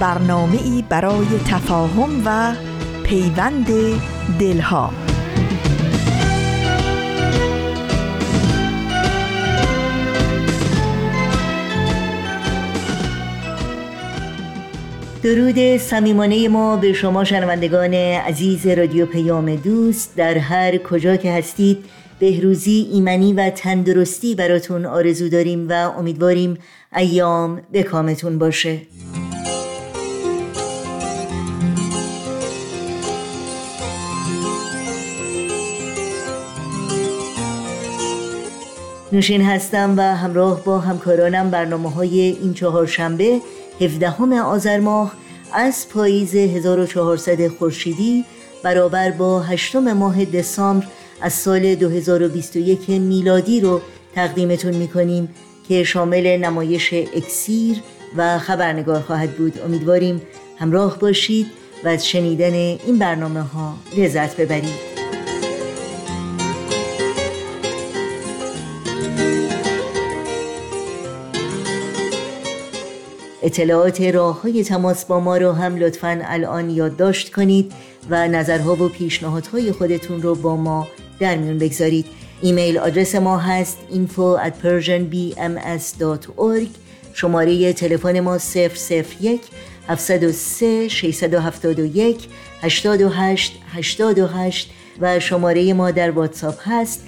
برنامه ای برای تفاهم و پیوند دلها. درود صمیمانه ما به شما شنوندگان عزیز رادیو پیام دوست. در هر کجا که هستید بهروزی ایمنی و تندرستی براتون آرزو داریم و امیدواریم ایام به کامتون باشه. نوشین هستم و همراه با همکارانم برنامه های این چهار شنبه 17 آذر ماه از پاییز 1400 خورشیدی برابر با هشتم ماه دسامبر از سال 2021 میلادی رو تقدیمتون می‌کنیم که شامل نمایش اکسیر و خبرنگار خواهد بود. امیدواریم همراه باشید و از شنیدن این برنامه ها لذت ببرید. اطلاعات راه های تماس با ما رو هم لطفا الان یادداشت کنید و نظرها و پیشنهادهای خودتون رو با ما در میون بگذارید. ایمیل آدرس ما هست info at persianbms.org شماره تلفن ما 001 703 671 828 828 و شماره ما در واتساپ هست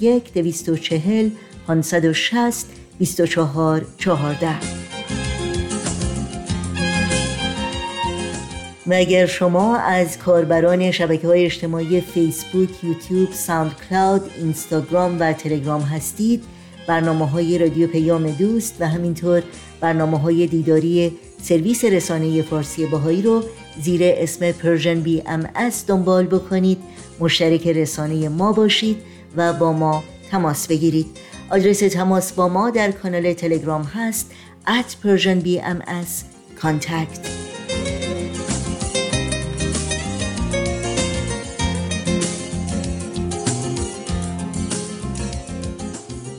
001 240 560 24 14 و اگر شما از کاربران شبکه های اجتماعی فیسبوک، یوتیوب، ساوند کلاود، اینستاگرام و تلگرام هستید برنامه های رادیو پیام دوست و همینطور برنامه های دیداری سرویس رسانه فارسی بهایی رو زیر اسم Persian BMS دنبال بکنید. مشترک رسانه ما باشید و با ما تماس بگیرید. آدرس تماس با ما در کانال تلگرام هست at Persian BMS contact.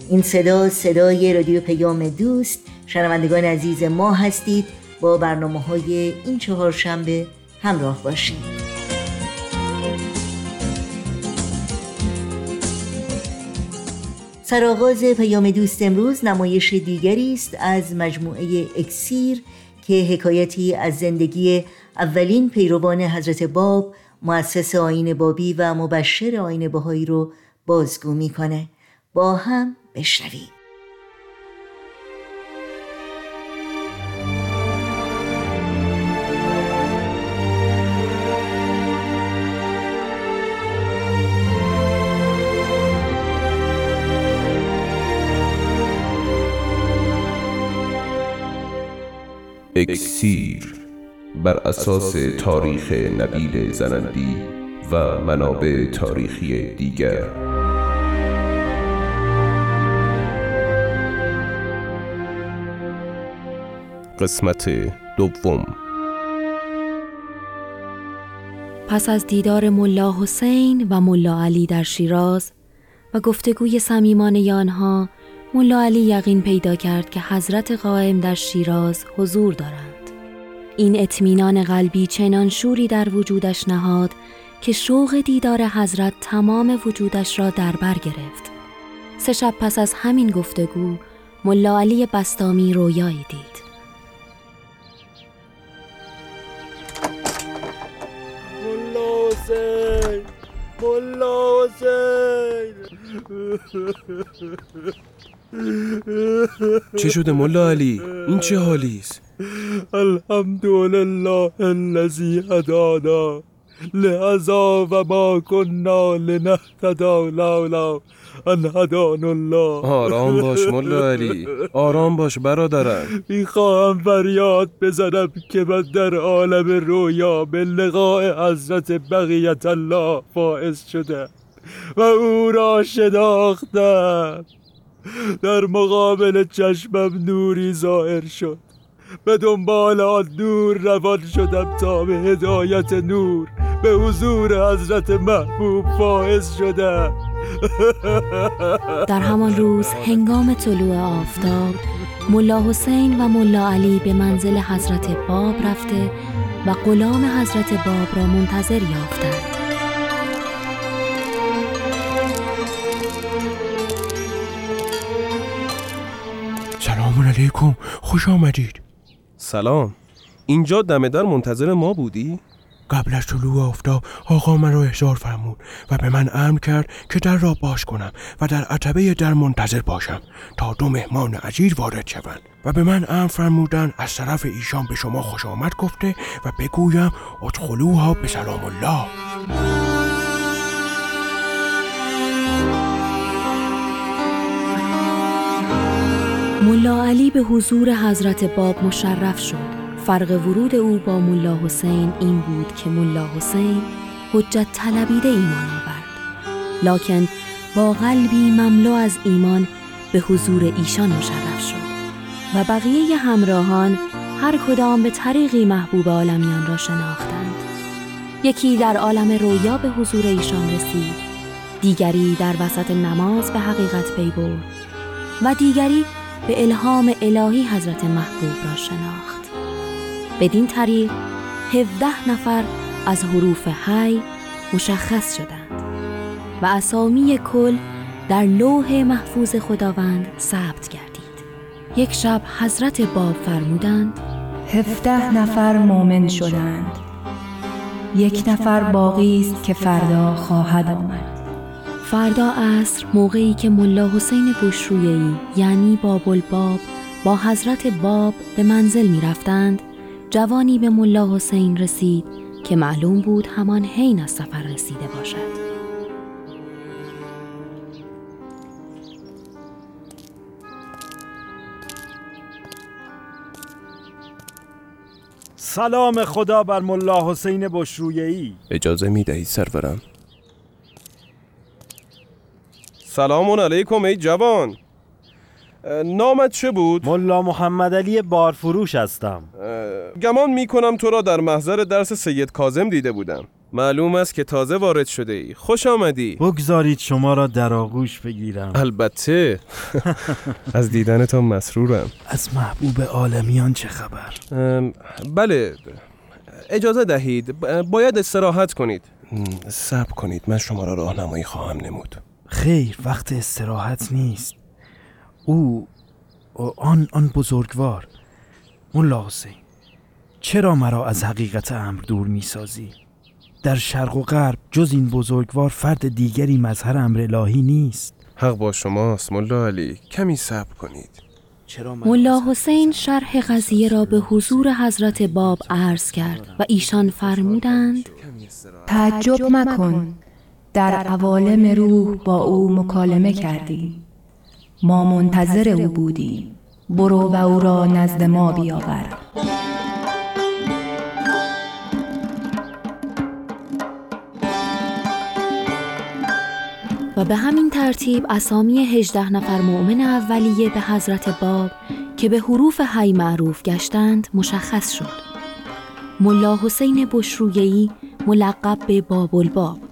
این صدا صدای رادیو پیام دوست. شنوندگان عزیز ما هستید. با برنامه های این چهار شنبه همراه باشید. سرآغاز پیام دوست امروز نمایش دیگری است از مجموعه اکسیر که حکایتی از زندگی اولین پیروان حضرت باب مؤسس آین بابی و مبشر آین بهایی رو بازگو می‌کنه. با هم بشنویم اکسیر بر اساس تاریخ نبیل زنندی و منابع تاریخی دیگر. قسمت دوم. پس از دیدار ملا حسین و ملا علی در شیراز و گفتگوی صمیمانه آنها ملا علی یقین پیدا کرد که حضرت قائم در شیراز حضور دارند. این اطمینان قلبی چنان شوری در وجودش نهاد که شوق دیدار حضرت تمام وجودش را در بر گرفت. سه شب پس از همین گفتگو ملا علی بستامی رویایی دید. حسین. ملا حسین. چه شده ملا علی؟ این چه حالی است؟ الحمدلله الذی هدانا لهذا و ما كنا لنهتدى لولا هدان الله. آرام باش ملا علی. آرام باش برادرم. می‌خواهم فریاد بزنم که من در عالم رویا به لقاء حضرت بقیت الله فائز شده و او را شناختم. در مقابل چشمم نوری ظاهر شد. به دنبال آن نور روان شدم تا به هدایت نور. به حضور حضرت محبوب فائز شدم. در همان روز هنگام طلوع آفتاب ملا حسین و ملا علی به منزل حضرت باب رفته و غلام حضرت باب را منتظر یافتند. سلام علیکم. خوش آمدید. سلام. اینجا دم در منتظر ما بودی؟ قبل از طلوع آفتاب آقا من را احضار فرمود و به من امر کرد که در را باز کنم و در عتبه در منتظر باشم تا دو مهمان عزیز وارد شوند و به من امر فرمودن از طرف ایشان به شما خوش آمد گفته و بگویم ادخلوها به سلام الله. ملا علی به حضور حضرت باب مشرف شد. فرق ورود او با ملا حسین این بود که ملا حسین حجت طلبیده ایمان آورد. لکن با قلبی مملو از ایمان به حضور ایشان مشرف شد و بقیه همراهان هر کدام به طریقی محبوب عالمیان را شناختند. یکی در عالم رویا به حضور ایشان رسید دیگری در وسط نماز به حقیقت پی برد و دیگری به الهام الهی حضرت محبوب را شناخت. بدین طریق 17 نفر از حروف حی مشخص شدند و اسامی کل در لوح محفوظ خداوند ثبت گردید. یک شب حضرت باب فرمودند هفده نفر مؤمن شدند. یک نفر باقی است که فردا خواهد آمد. فردا عصر موقعی که ملا حسین بشرویهی یعنی باب الباب با حضرت باب به منزل می رفتند جوانی به ملا حسین رسید که معلوم بود همان حین از سفر رسیده باشد. سلام خدا بر ملا حسین بشرویهی اجازه می دهید سرورم؟ سلام علیکم ای جوان. نامت چه بود؟ ملا محمد علی بارفروش هستم. گمان می کنم تو را در محضر درس سید کازم دیده بودم. معلوم است که تازه وارد شده ای خوش آمدی. بگذارید شما را در آغوش بگیرم. البته. از دیدنتان مسرورم. از محبوب عالمیان چه خبر؟ بله. اجازه دهید. باید استراحت کنید. صبر کنید. من شما را راهنمایی خواهم نمود. خیر وقت استراحت نیست. او آن آن بزرگوار ملا حسین چرا مرا از حقیقت امر دور می سازی؟ در شرق و غرب جز این بزرگوار فرد دیگری مظهر امر الهی نیست. حق با شماست ملا علی کمی صبر کنید. ملا حسین شرح قضیه را به حضور حضرت باب عرض کرد و ایشان فرمودند تعجب مکن. در عوالم روح با او مکالمه کردی ما منتظر او بودیم. برو و او را نزد ما بیاور. و به همین ترتیب اسامی 18 نفر مؤمن اولیه به حضرت باب که به حروف حی معروف گشتند مشخص شد. ملا حسین بشرویهی ملقب به باب الباب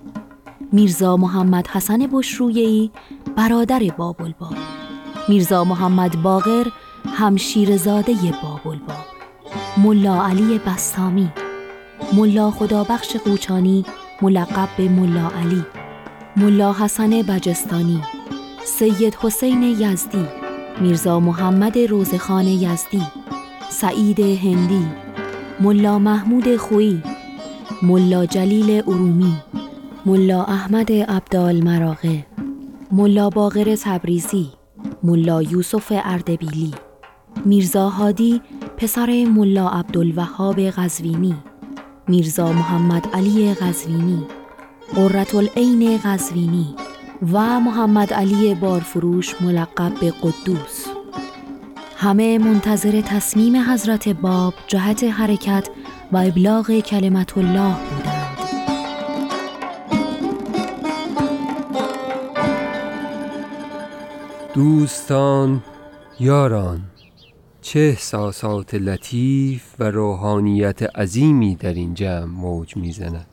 میرزا محمد حسن بشرویهی برادر باب الباب میرزا محمد باقر همشیرزاده باب الباب ملا علی بستامی. ملا خدابخش قوچانی ملقب به ملا علی. ملا حسن بجستانی. سید حسین یزدی. میرزا محمد روزخان یزدی. سعید هندی. ملا محمود خویی ملا جلیل ارومی. ملا احمد عبدال مراغه ملا باقر تبریزی ملا یوسف اردبیلی میرزا هادی پسر ملا عبدالوهاب قزوینی میرزا محمد علی قزوینی قرة العین قزوینی و محمد علی بارفروش ملقب به قدوس. همه منتظر تصمیم حضرت باب جهت حرکت و ابلاغ کلمت الله بودند دوستان یاران چه احساسات لطیف و روحانیت عظیمی در این جمع موج می‌زند.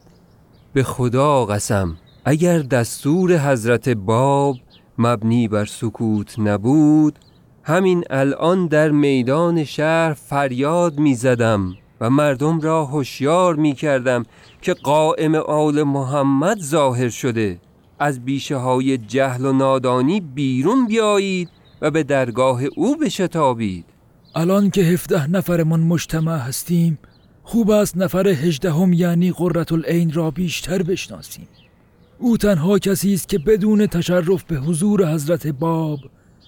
به خدا قسم اگر دستور حضرت باب مبنی بر سکوت نبود همین الان در میدان شهر فریاد می زدم و مردم را هوشیار می کردم که قائم آل محمد ظاهر شده. از بیشه های جهل و نادانی بیرون بیایید و به درگاه او بشتابید. الان که هفته نفرمان مجتمع هستیم خوب است نفر هجدهم یعنی قررت العین را بیشتر بشناسیم. او تنها کسی است که بدون تشرف به حضور حضرت باب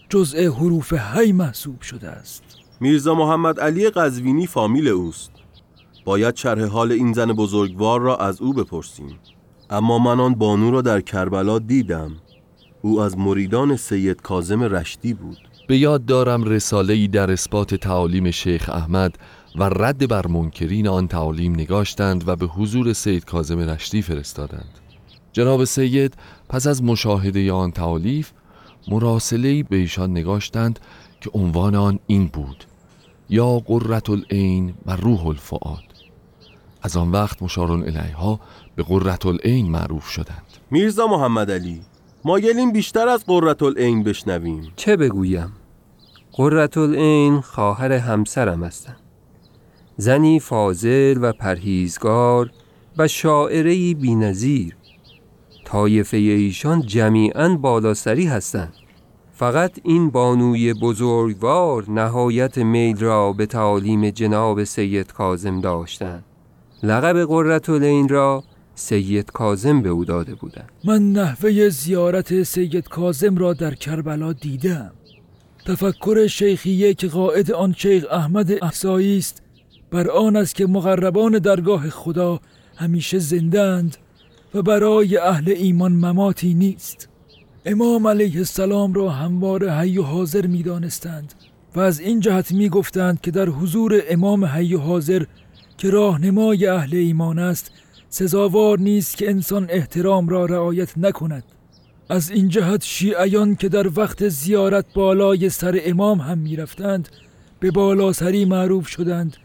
جزء حروف هی محسوب شده است. میرزا محمد علی قزوینی فامیل اوست. باید شرح حال این زن بزرگوار را از او بپرسیم. اما من آن بانو را در کربلا دیدم. او از مریدان سید کازم رشدی بود. به یاد دارم رساله ای در اثبات تعالیم شیخ احمد و رد بر منکرین آن تعالیم نگاشتند و به حضور سید کازم رشدی فرستادند. جناب سید پس از مشاهده آن تعالیف مراسله به ایشان نگاشتند که عنوان آن این بود یا قررت العین و روح الفعاد از آن وقت مشارون الیها به قررت العین معروف شدند. میرزا محمد علی مایلیم بیشتر از قررت العین بشنویم. چه بگویم؟ قررت العین خواهر همسرم هستند. زنی فاضل و پرهیزگار و شاعری بینظیر. طایفه ایشان جمیعا بالاسری هستند. فقط این بانوی بزرگوار نهایت میل را به تعالیم جناب سید کازم داشتند. لقب قررت العین را سید کازم به او داده بودند. من نحوه زیارت سید کازم را در کربلا دیدم. تفکر شیخیه که قائد آن شیخ احمد احسایی است بر آن است که مقربان درگاه خدا همیشه زندند و برای اهل ایمان مماتی نیست. امام علیه السلام را هموار حی و حاضر می دانستند و از این جهت می گفتند که در حضور امام حی و حاضر که راهنمای اهل ایمان است سزاوار نیست که انسان احترام را رعایت نکند. از این جهت شیعیان که در وقت زیارت بالای سر امام هم می رفتند به بالا سری معروف شدند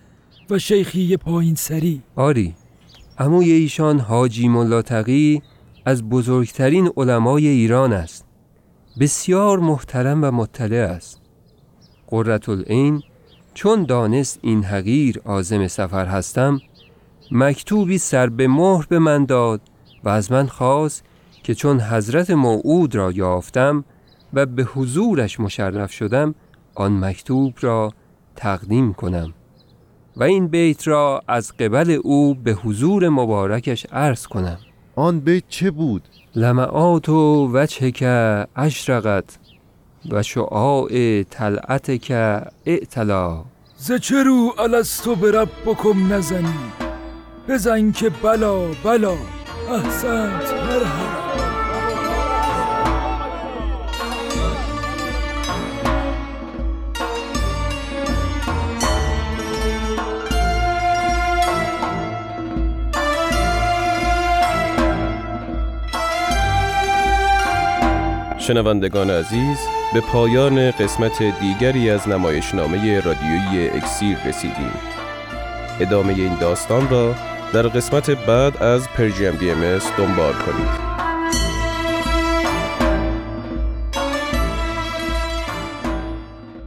و شیخی پایین سری. آری عموی ایشان حاجی ملا تقی از بزرگترین علمای ایران است. بسیار محترم و مطلع است. قررت العین چون دانست این حقیر آزم سفر هستم مکتوبی سر به مهر به من داد و از من خواست که چون حضرت موعود را یافتم و به حضورش مشرف شدم آن مکتوب را تقدیم کنم. و این بیت را از قبل او به حضور مبارکش عرض کنم. آن بیت چه بود؟ لمعات و وجه که اشرقت و شعاع طلعت که اعتلا. ز چه رو الستو به ربکم نزنی؟ بزن که بلا بلا. احسنت مرحبا. شنوندگان عزیز به پایان قسمت دیگری از نمایشنامه رادیویی اکسیر رسیدیم. ادامه این داستان را در قسمت بعد از پرژیم بی ام دنبال کنید.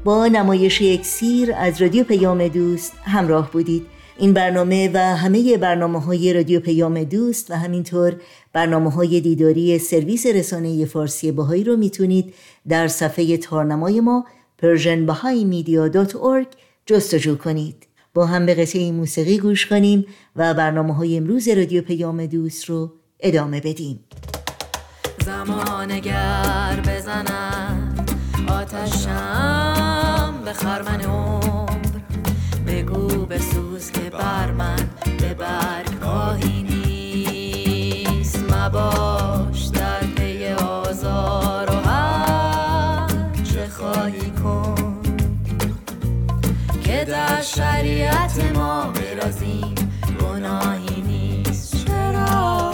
با نمایش اکسیر از رادیو پیام دوست همراه بودید. این برنامه و همه برنامه های رادیو پیام دوست و همینطور برنامه های دیداری سرویس رسانه فارسی باهایی رو می‌تونید در صفحه تارنمای ما persianbahaimedia.org جستجو کنید. با هم به قطعه موسیقی گوش کنیم و برنامه های امروز رادیو پیام دوست رو ادامه بدیم. زمانگر بزنم آتشم به خرمن عمر. بگو بسوز که بر من به شریعت ما غیر از این گناهی نیست. چرا؟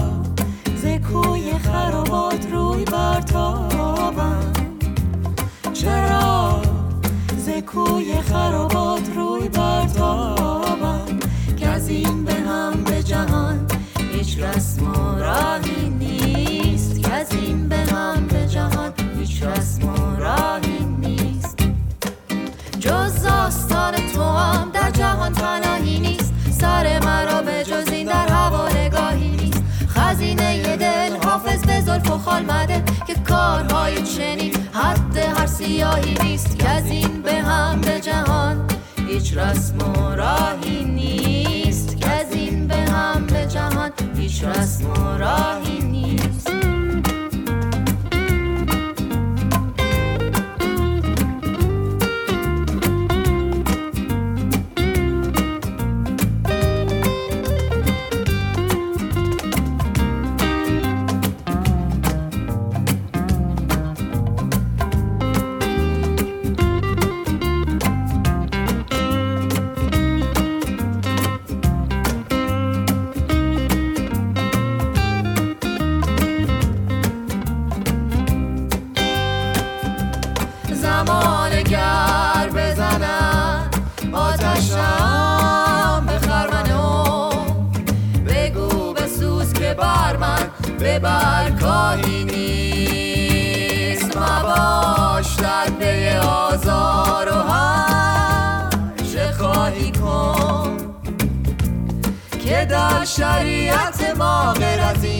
زکوی خرابات روی برتابم چرا؟ زکوی خرابات روی برتابم که از این به هم به جهان هیچ رسم و راهی نیست. زلف و خال مده که کارهای چنین حد هر سیاهی نیست که از این به هم به جهان. هیچ رسم و راهی نیست که از این به هم به جهان. هیچ رسم و راهی شریعت ما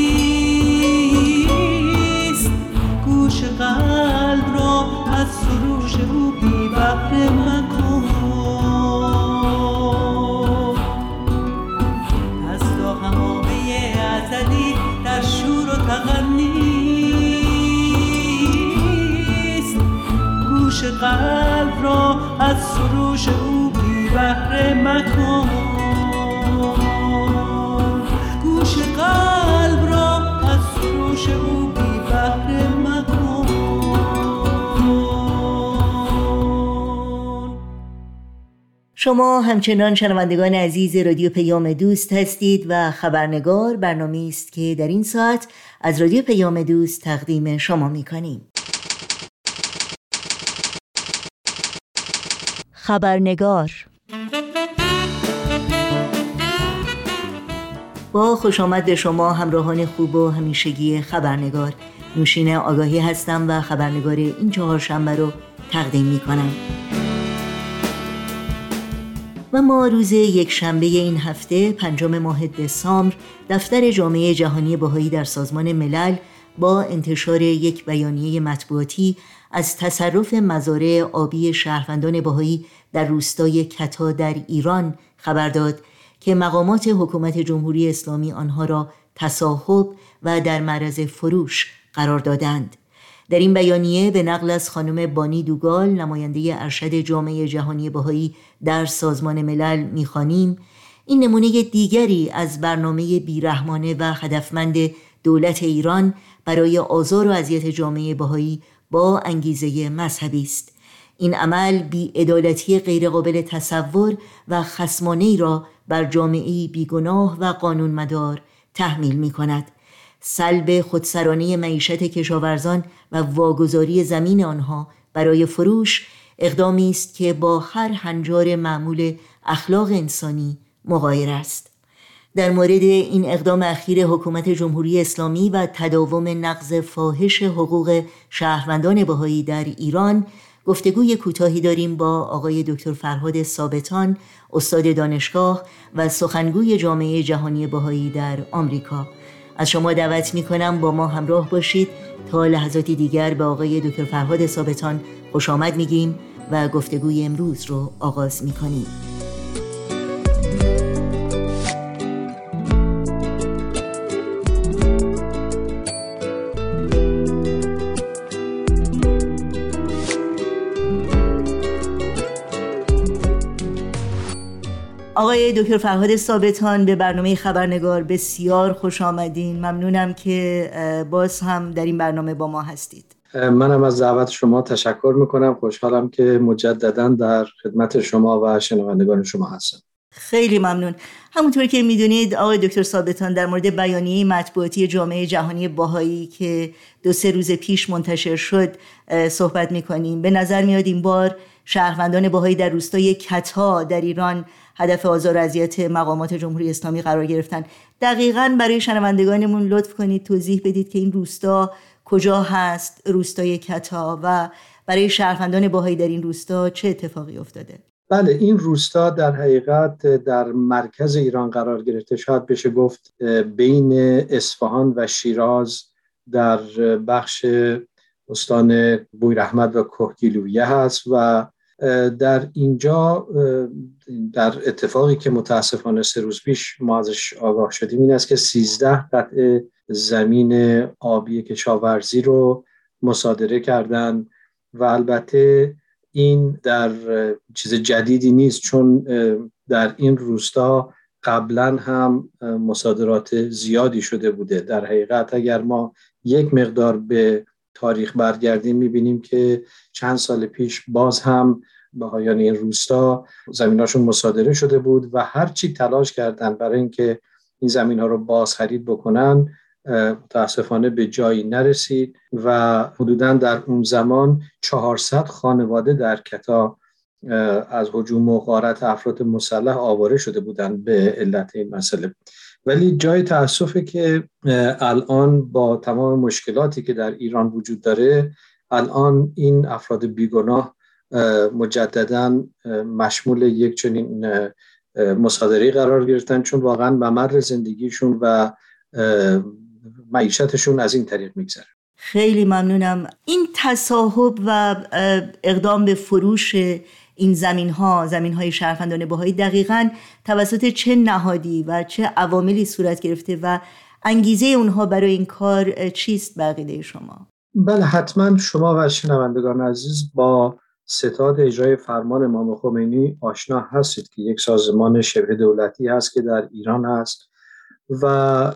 از سروش او بی بهره مکن از تا همامه ازلی در شور و تغنیست گوش قلب را از سروش او بی بهره مکن. گوش قلب را از سروش او شما همچنان شنوندگان عزیز رادیو پیام دوست هستید و خبرنگار برنامه است که در این ساعت از رادیو پیام دوست تقدیم شما می‌کنیم خبرنگار با خوش آمد شما همراهان خوب و همیشگی خبرنگار. نوشین آگاهی هستم و خبرنگار این چهار شنبه رو تقدیم می کنم. و ما روز یک شنبه این هفته پنجم ماه دسامبر دفتر جامعه جهانی بهایی در سازمان ملل با انتشار یک بیانیه مطبوعاتی از تصرف مزارع آبی شهروندان بهایی در روستای کتا در ایران خبر داد که مقامات حکومت جمهوری اسلامی آنها را تصاحب و در معرض فروش قرار دادند. در این بیانیه به نقل از خانم بانی دوگال نماینده ارشد جامعه جهانی بهایی در سازمان ملل می‌خوانیم. این نمونه دیگری از برنامه بیرحمانه و هدفمند دولت ایران برای آزار و اذیت جامعه بهایی با انگیزه مذهبی است. این عمل بی ادالتی غیرقابل تصور و خسمانه را بر جامعه بیگناه و قانون مدار تحمیل می کند سلب خودسرانه معیشت کشاورزان و واگذاری زمین آنها برای فروش اقدامی است که با هر هنجار معمول اخلاق انسانی مغایر است. در مورد این اقدام اخیر حکومت جمهوری اسلامی و تداوم نقض فاحش حقوق شهروندان بهایی در ایران گفتگوی کوتاهی داریم با آقای دکتر فرهاد ثابتان استاد دانشگاه و سخنگوی جامعه جهانی بهایی در آمریکا. از شما دعوت می کنم با ما همراه باشید تا لحظاتی دیگر به آقای دکتر فرهاد ثابتان خوش آمد میگیم و گفتگوی امروز رو آغاز می کنیم. آقای دکتر فرهاد ثابتان به برنامه خبرنگار بسیار خوش آمدین. ممنونم که باز هم در این برنامه با ما هستید. منم از دعوت شما تشکر می‌کنم. خوشحالم که مجددا در خدمت شما و شنوندگان شما هستم. خیلی ممنون. همونطور که می‌دونید آقای دکتر ثابتان در مورد بیانیه مطبوعاتی جامعه جهانی باهایی که دو سه روز پیش منتشر شد صحبت می‌کنیم. به نظر میاد این بار شهروندان باهایی در روستای کتا در ایران هدف آزار اذیت مقامات جمهوری اسلامی قرار گرفتن. دقیقا برای شنوندگانمون لطف کنید توضیح بدید که این روستا کجا هست روستای کتا و برای شهروندان باهایی در این روستا چه اتفاقی افتاده؟ بله این روستا در حقیقت در مرکز ایران قرار گرفته. شاید بشه گفت بین اصفهان و شیراز در بخش استان بویرحمد و کوهگیلویه هست و در اینجا در اتفاقی که متاسفانه سه روز پیش ما ازش آگاه شدیم این است که 13 قطع زمین آبی کشاورزی رو مصادره کردن و البته این در چیز جدیدی نیست چون در این روستا قبلا هم مصادرات زیادی شده بوده. در حقیقت اگر ما یک مقدار به تاریخ برگردیم می‌بینیم که چند سال پیش باز هم بهایان این روستا زمیناشون مصادره شده بود و هرچی تلاش کردن برای اینکه این زمین ها رو باز خرید بکنن متاسفانه به جایی نرسید و حدودا در اون زمان 400 خانواده در کتا از حجوم و غارت افراد مسلح آواره شده بودند به علت این مسئله. ولی جای تاسفه که الان با تمام مشکلاتی که در ایران وجود داره الان این افراد بیگناه مجددا مشمول یک چنین مصادره قرار گرفتن چون واقعا ممر زندگیشون و معیشتشون از این طریق میگذره. خیلی ممنونم. این تصاحب و اقدام به فروش این زمین ها زمین های شهروندان باهایی دقیقا توسط چه نهادی و چه عواملی صورت گرفته و انگیزه اونها برای این کار چیست بقیده شما؟ بله حتما شما و شنوندگان عزیز با ستاد اجرای فرمان امام خمینی آشنا هستید که یک سازمان شبه دولتی هست که در ایران هست و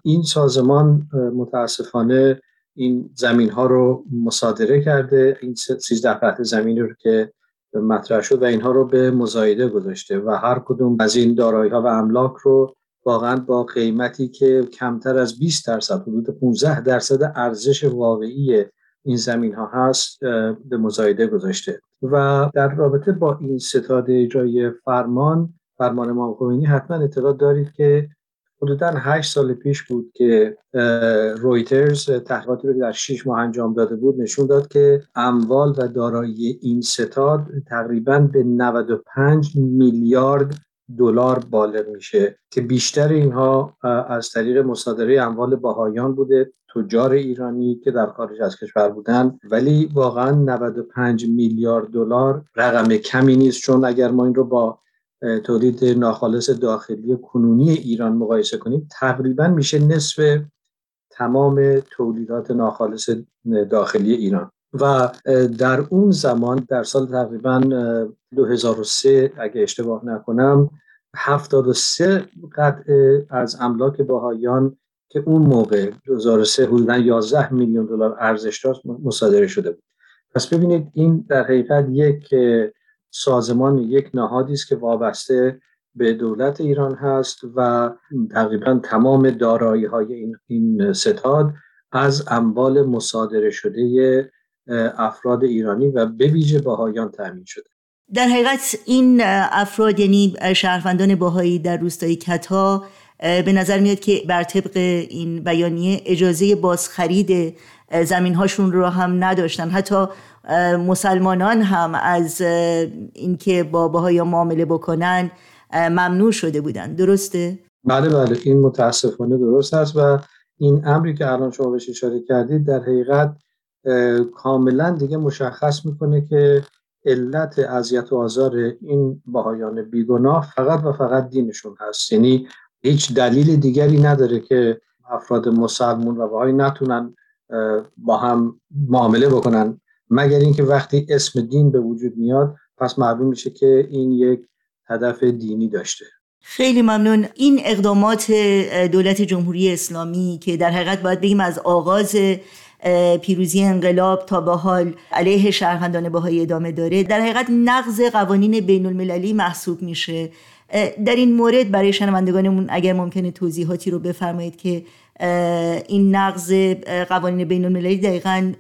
این سازمان متاسفانه این زمین ها رو مصادره کرده این 13 قطع زمین رو که مطرح شد و اینها رو به مزایده گذاشته و هر کدوم از این دارایی ها و املاک رو واقعا با قیمتی که کمتر از 20 درصد حدود 15 درصد ارزش واقعی این زمین ها هست به مزایده گذاشته. و در رابطه با این ستاد اجرای فرمان فرمان امام حتما اطلاع دارید که حدودا هشت سال پیش بود که رویترز تحقیقاتی رو در 6 ماه انجام داده بود نشون داد که اموال و دارایی این ستاد تقریبا به 95 میلیارد دلار بالغ میشه که بیشتر اینها از طریق مصادره اموال باهایان بوده تجار ایرانی که در خارج از کشور بودن. ولی واقعا 95 میلیارد دلار رقم کمی نیست چون اگر ما این رو با تولید ناخالص داخلی کنونی ایران مقایسه کنیم تقریبا میشه نصف تمام تولیدات ناخالص داخلی ایران. و در اون زمان در سال تقریبا 2003 اگه اشتباه نکنم 73 قطعه از املاک باهایان که اون موقع 2003 حدودا 11 میلیون دلار ارزش داشت مصادره شده بود. پس ببینید این در حقیقت یک سازمان یک نهادی است که وابسته به دولت ایران هست و تقریبا تمام دارایی های این, ستاد از اموال مصادره شده افراد ایرانی و به ویژه باهایان تامین شده. در حقیقت این افراد یعنی شهروندان باهایی در روستای کتا به نظر میاد که بر طبق این بیانیه اجازه بازخرید زمین هاشون رو هم نداشتن. حتی مسلمانان هم از اینکه با باهایا معامله بکنن ممنوع شده بودن. درسته؟ بله بله. این متاسفانه درست است و این امری که الان شما بهش اشاره کردید در حقیقت کاملا دیگه مشخص می‌کنه که علت اذیت و آزار این باهایان بیگناه فقط و فقط دینشون هست. یعنی هیچ دلیل دیگری نداره که افراد مسلمون و باهایی نتونن با هم معامله بکنن. مگر اینکه وقتی اسم دین به وجود میاد پس معلوم میشه که این یک هدف دینی داشته. خیلی ممنون. این اقدامات دولت جمهوری اسلامی که در حقیقت باید بگیم از آغاز پیروزی انقلاب تا به حال علیه شهروندان بهایی ادامه داره در حقیقت نقض قوانین بین المللی محسوب میشه. در این مورد برای شنوندگانمون اگر ممکنه توضیحاتی رو بفرمایید که این نقض قوانین بین المللی دقیقا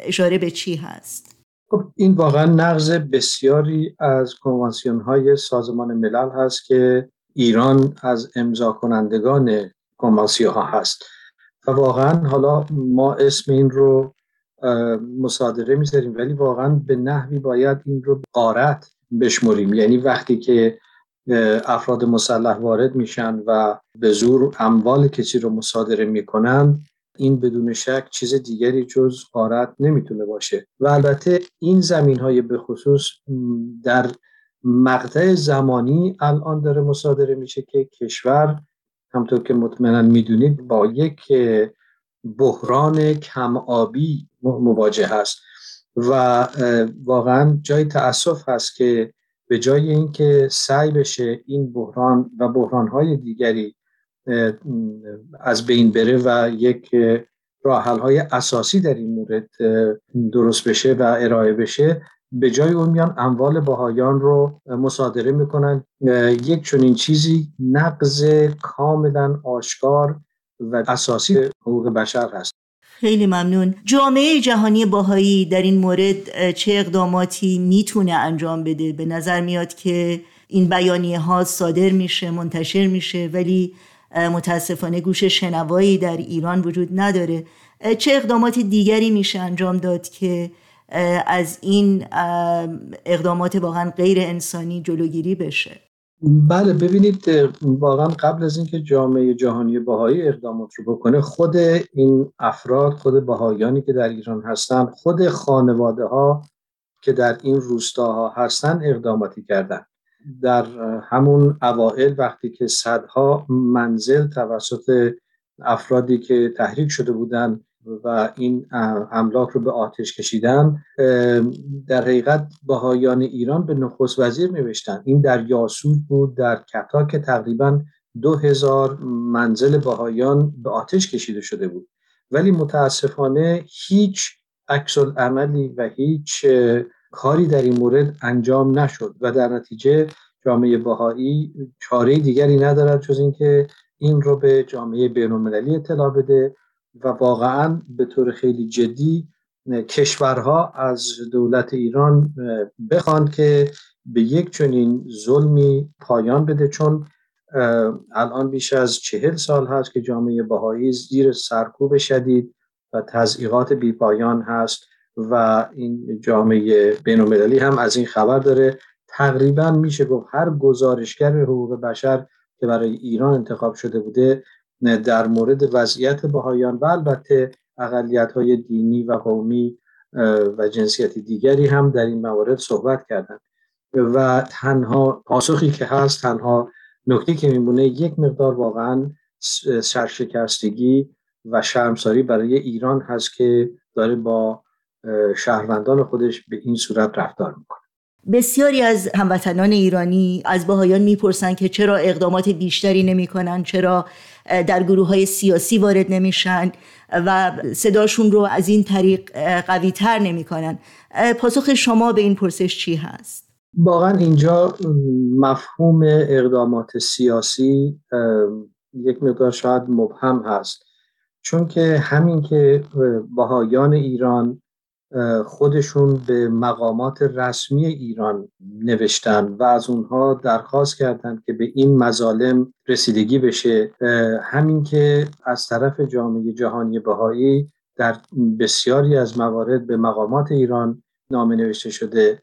اشاره به چی هست؟ خب این واقعا نقض بسیاری از کنوانسیون های سازمان ملل هست که ایران از امضا کنندگان کنوانسیون ها هست. و واقعا حالا ما اسم این رو مصادره می‌ذاریم ولی واقعا به نحوی باید این رو قارت بشمریم. یعنی وقتی که افراد مسلح وارد میشن و به زور اموال کسی رو مصادره می‌کنن این بدون شک چیز دیگری جز قارت نمی‌تونه باشه. و البته این زمین های به خصوص در مقطع زمانی الان داره مصادره میشه که کشور همطور که مطمئنا می‌دونید با یک بحران کم آبی مواجه هست. و واقعا جای تاسف هست که به جای اینکه سعی بشه این بحران و بحرانهای دیگری از بین بره و یک راحل های اساسی در این مورد درست بشه و ارائه بشه به جای اون میان اموال باهایان رو مصادره می‌کنن. یک چنین چیزی نقض کاملا آشکار و اساسی حقوق بشر هست. خیلی ممنون. جامعه جهانی باهایی در این مورد چه اقداماتی می‌تونه انجام بده؟ به نظر میاد که این بیانیه ها صادر میشه منتشر میشه ولی متاسفانه گوش شنوایی در ایران وجود نداره. چه اقدامات دیگری میشه انجام داد که از این اقدامات واقعا غیر انسانی جلوگیری بشه؟ بله ببینید واقعا قبل از اینکه جامعه جهانی باهایی اقدامات رو بکنه خود این افراد خود باهایانی که در ایران هستن خود خانواده ها که در این روستاها هستن اقداماتی کردن. در همون اوائل وقتی که صدها منزل توسط افرادی که تحریک شده بودن و این املاک رو به آتش کشیدن در حقیقت بهایان ایران به نخست وزیر نوشتن. این در یاسود بود در کتا که تقریبا دو هزار منزل بهایان به آتش کشیده شده بود. ولی متاسفانه هیچ عکس عملی و هیچ کاری در این مورد انجام نشد و در نتیجه جامعه بهایی چاره دیگری ندارد جز اینکه این رو به جامعه بینالمللی اطلاع بده و واقعا به طور خیلی جدی کشورها از دولت ایران بخوان که به یک چنین ظلمی پایان بده چون الان بیش از چهل سال هست که جامعه بهایی زیر سرکوب شدید و تضییقات بیپایان هست و این جامعه بینالمللی هم از این خبر داره. تقریبا میشه گفت هر گزارشگر حقوق بشر که برای ایران انتخاب شده بوده در مورد وضعیت بهایان و البته اقلیت های دینی و قومی و جنسیتی دیگری هم در این موارد صحبت کردند و تنها پاسخی که هست تنها نکته که میمونه یک مقدار واقعا سرشکستگی و شرمساری برای ایران هست که داره با شهروندان خودش به این صورت رفتار می‌کنه. بسیاری از هموطنان ایرانی از باهایان می‌پرسن که چرا اقدامات بیشتری نمی‌کنن چرا در گروه های سیاسی وارد نمیشن و صداشون رو از این طریق قوی تر نمی‌کنن پاسخ شما به این پرسش چی هست؟ واقعا اینجا مفهوم اقدامات سیاسی یک مقدار شاید مبهم هست چون که همین که باهایان ایران خودشون به مقامات رسمی ایران نوشتن و از اونها درخواست کردند که به این مظالم رسیدگی بشه. همین که از طرف جامعه جهانی بهایی در بسیاری از موارد به مقامات ایران نامه نوشته شده.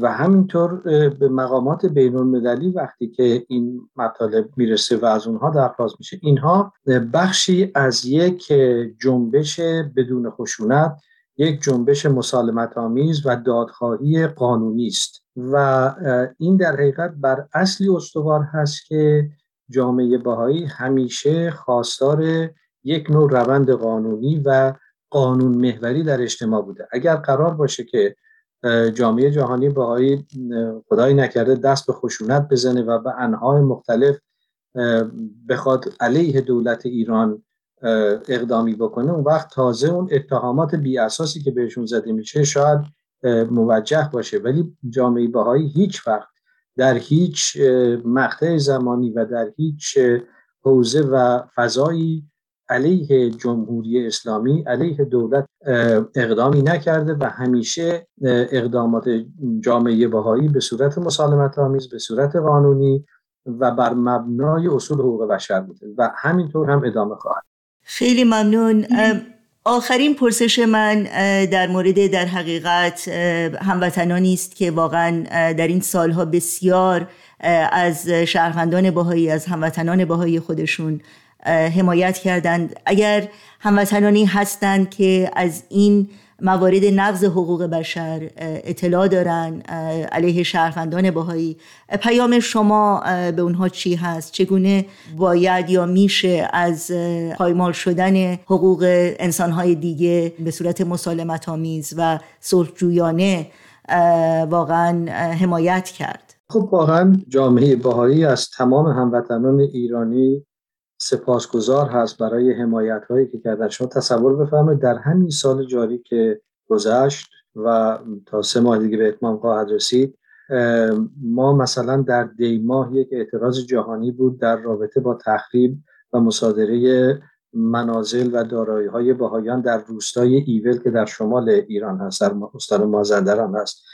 و همینطور به مقامات بین المللی وقتی که این مطالب می‌رسه و از اونها درخواست میشه اینها بخشی از یک جنبش بدون خشونت یک جنبش مسالمت آمیز و دادخواهی قانونی است و این در حقیقت بر اصلی استوار هست که جامعه بهایی همیشه خواستار یک نوع روند قانونی و قانون محوری در اجتماع بوده. اگر قرار باشه که جامعه جهانی بهایی خدایی نکرده دست به خشونت بزنه و به انهای مختلف بخواد علیه دولت ایران اقدامی بکنه اون وقت تازه اون اتهامات بی اساسی که بهشون زده میشه شاید موجه باشه. ولی جامعه بهایی هیچ وقت در هیچ مقطع زمانی و در هیچ حوزه و فضایی علیه جمهوری اسلامی علیه دولت اقدامی نکرده و همیشه اقدامات جامعه بهایی به صورت مسالمت آمیز به صورت قانونی و بر مبنای اصول حقوق بشر بوده و همینطور هم ادامه خواهد خیلی ممنون. آخرین پرسش من در مورد در حقیقت هموطنانی است که واقعا در این سالها بسیار از شهروندان باهایی از هموطنان باهایی خودشون حمایت کردند. اگر هموطنانی هستند که از این موارد نقض حقوق بشر اطلاع دارن علیه شهروندان باهایی پیام شما به اونها چی هست؟ چگونه باید یا میشه از پایمال شدن حقوق انسانهای دیگه به صورت مسالمت آمیز و صلحجویانه واقعا حمایت کرد؟ خب واقعا جامعه باهایی از تمام هموطنان ایرانی سپاسگزار هست برای حمایت هایی که کردن شما تصور بفرمایید در همین سال جاری که گذشت و تا سه ماه دیگه به اتمام خواهد رسید ما مثلا در دی ماه یک اعتراض جهانی بود در رابطه با تخریب و مصادره منازل و دارایی های باهایان در روستای ایول که در شمال ایران هست در استان مازندران هست.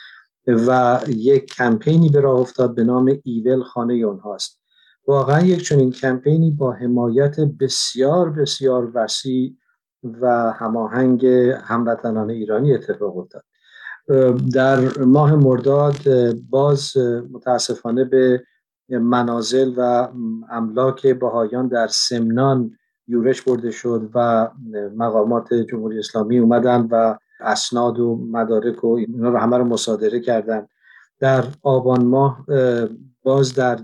و یک کمپینی به راه افتاد به نام ایول خانه اونهاست واقعا یک چنین کمپینی با حمایت بسیار بسیار وسیع و هماهنگ هموطنان ایرانی اتفاق افتاد. در ماه مرداد باز متاسفانه به منازل و املاک بهایان در سمنان یورش برده شد و مقامات جمهوری اسلامی اومدن و اسناد و مدارک و اینا رو همه رو مصادره کردن. در آبان ماه باز در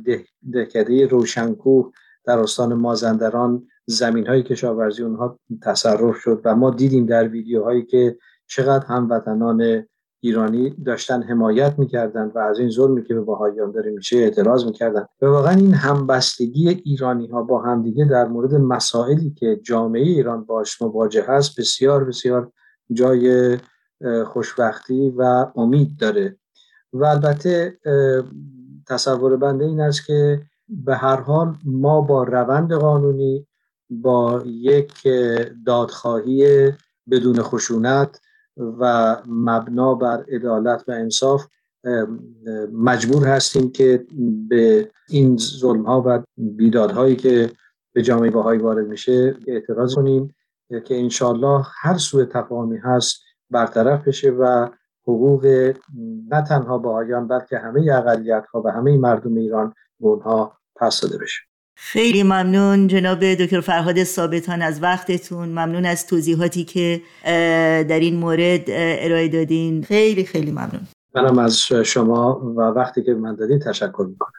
دهکده روشنکوه در استان مازندران زمین های کشاورزی اونها تصرف شد و ما دیدیم در ویدیوهایی که چقدر هموطنان ایرانی داشتن حمایت می‌کردن و از این ظلمی که به باهایان داره میشه اعتراض می‌کردن. و واقعا این همبستگی ایرانی ها با همدیگه در مورد مسائلی که جامعه ایران باش مواجه هست بسیار بسیار جای خوشبختی و امید داره. و البته تصور بنده این است که به هر حال ما با روند قانونی با یک دادخواهی بدون خشونت و مبنا بر عدالت و انصاف مجبور هستیم که به این ظلم ها و بیدادهایی که به جامعه باهایی وارد میشه اعتراض کنیم که انشالله هر سوء تفاهمی هست برطرف بشه و حقوق نه تنها باهایان بلکه همه اقلیت ها و همه مردم ایران به اونها پس داده بشه. خیلی ممنون جناب دکتر فرهاد ثابتان از وقتتون. ممنون از توضیحاتی که در این مورد ارائه دادین. خیلی خیلی ممنون. منم از شما و وقتی که من دادین تشکر می‌کنم.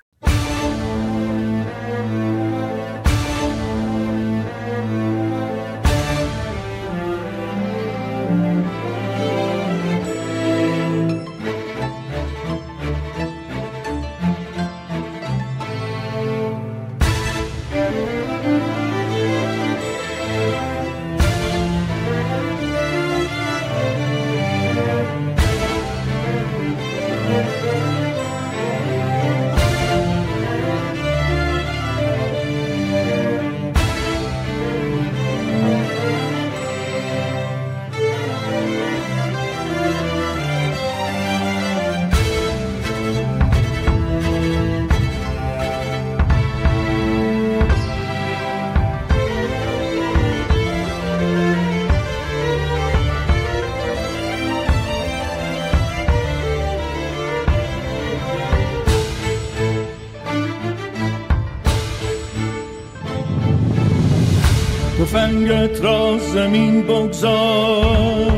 تفنگت را زمین بگذار.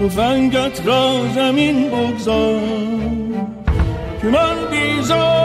تفنگت را زمین بگذار. که من بیزار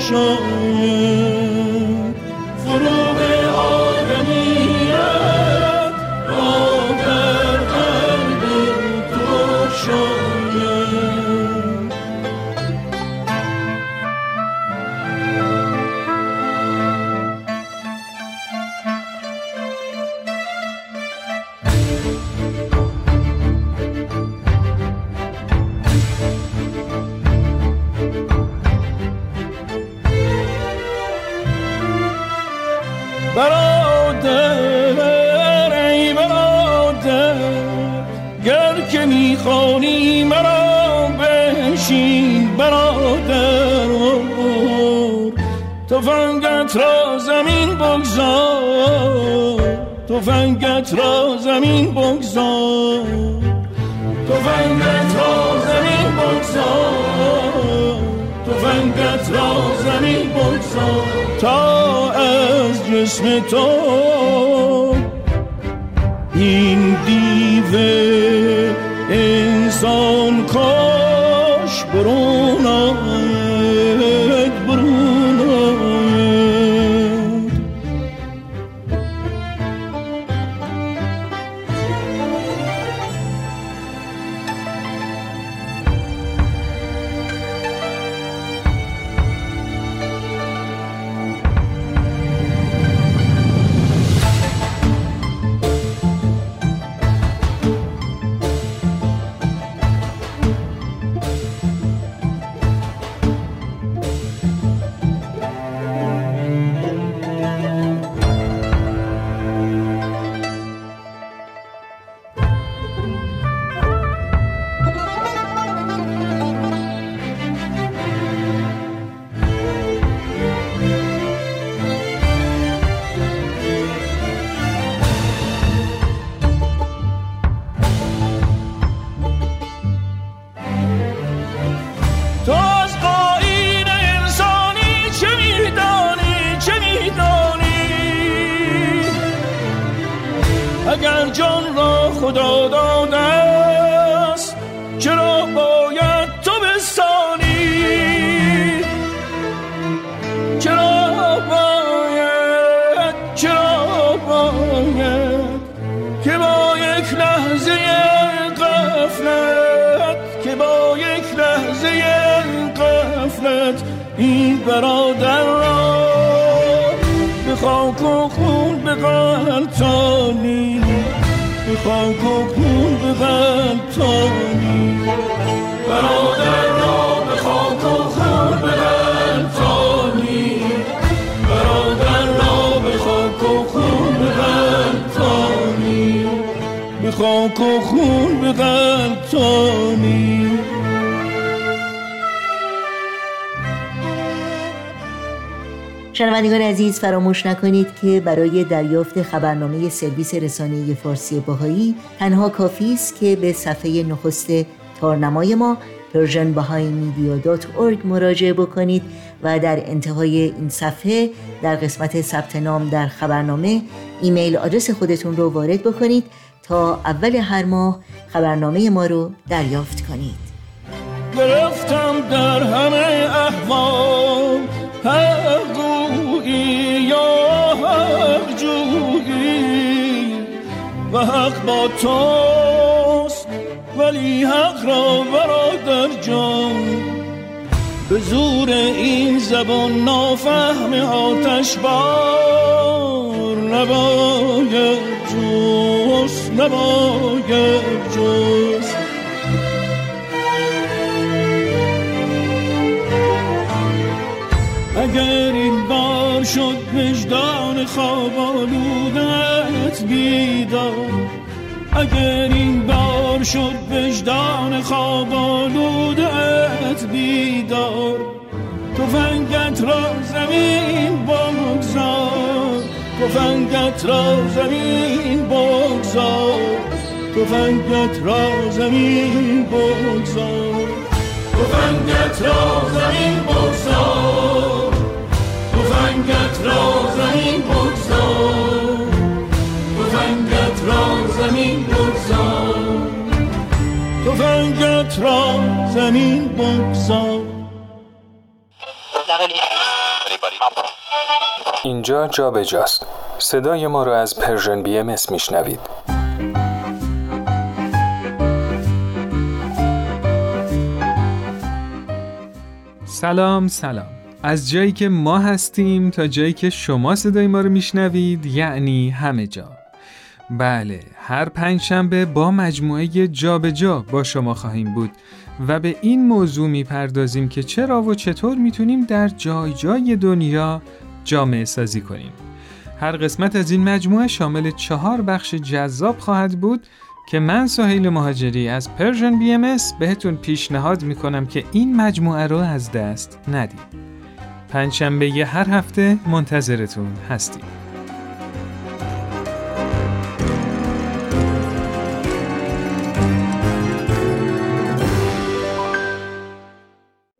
شام it's all خاک و خون بغلطانی به خاک و خون بغلطانی برادر را به خاک و خون بغلطانی برادر را به خاک و خون بغلطانی به خاک و خون بغلطانی شنوندگان عزیز فراموش نکنید که برای دریافت خبرنامه سرویس رسانه فارسی باهایی تنها کافی است که به صفحه نخست تارنمای ما persianbahaimedia.org مراجعه بکنید و در انتهای این صفحه در قسمت ثبت نام در خبرنامه ایمیل آدرس خودتون رو وارد بکنید تا اول هر ماه خبرنامه ما رو دریافت کنید. گرفتم در همه احوال یا حق جویی و حق با توست ولی حق را برادر جان. به زور این زبان نافهم آتش بار نباید جوست نباید جوست. اگر این بار شد وجدان خواب آلودت بیدار. اگر این بار شد وجدان خواب آلودت بیدار. تفنگت را زمین بگذار. تفنگت را زمین بگذار. تفنگت را زمین بگذار. تفنگت را زمین بگذار. را زمین بگذار تفنگت را زمین بگذار تفنگت را زمین بگذار اینجا جا به جاست صدای ما رو از پرژن بی ام میشنوید. سلام سلام. از جایی که ما هستیم تا جایی که شما صدای ما رو میشنوید یعنی همه جا بله هر پنج شنبه با مجموعه جابجا جا با شما خواهیم بود و به این موضوع می‌پردازیم که چرا و چطور می‌تونیم در جای جای دنیا جامعه سازی کنیم هر قسمت از این مجموعه شامل چهار بخش جذاب خواهد بود که من سهیل مهاجری از Persian BMS بهتون پیشنهاد می‌کنم که این مجموعه رو از دست ندید. پنجشنبه هر هفته منتظرتون هستیم.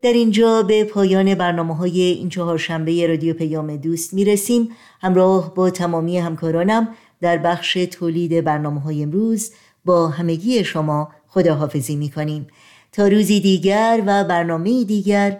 در اینجا به پایان برنامه های این چهار شنبه رادیو پیام دوست می‌رسیم همراه با تمامی همکارانم در بخش تولید برنامه های امروز با همگی شما خداحافظی می کنیم تا روزی دیگر و برنامه دیگر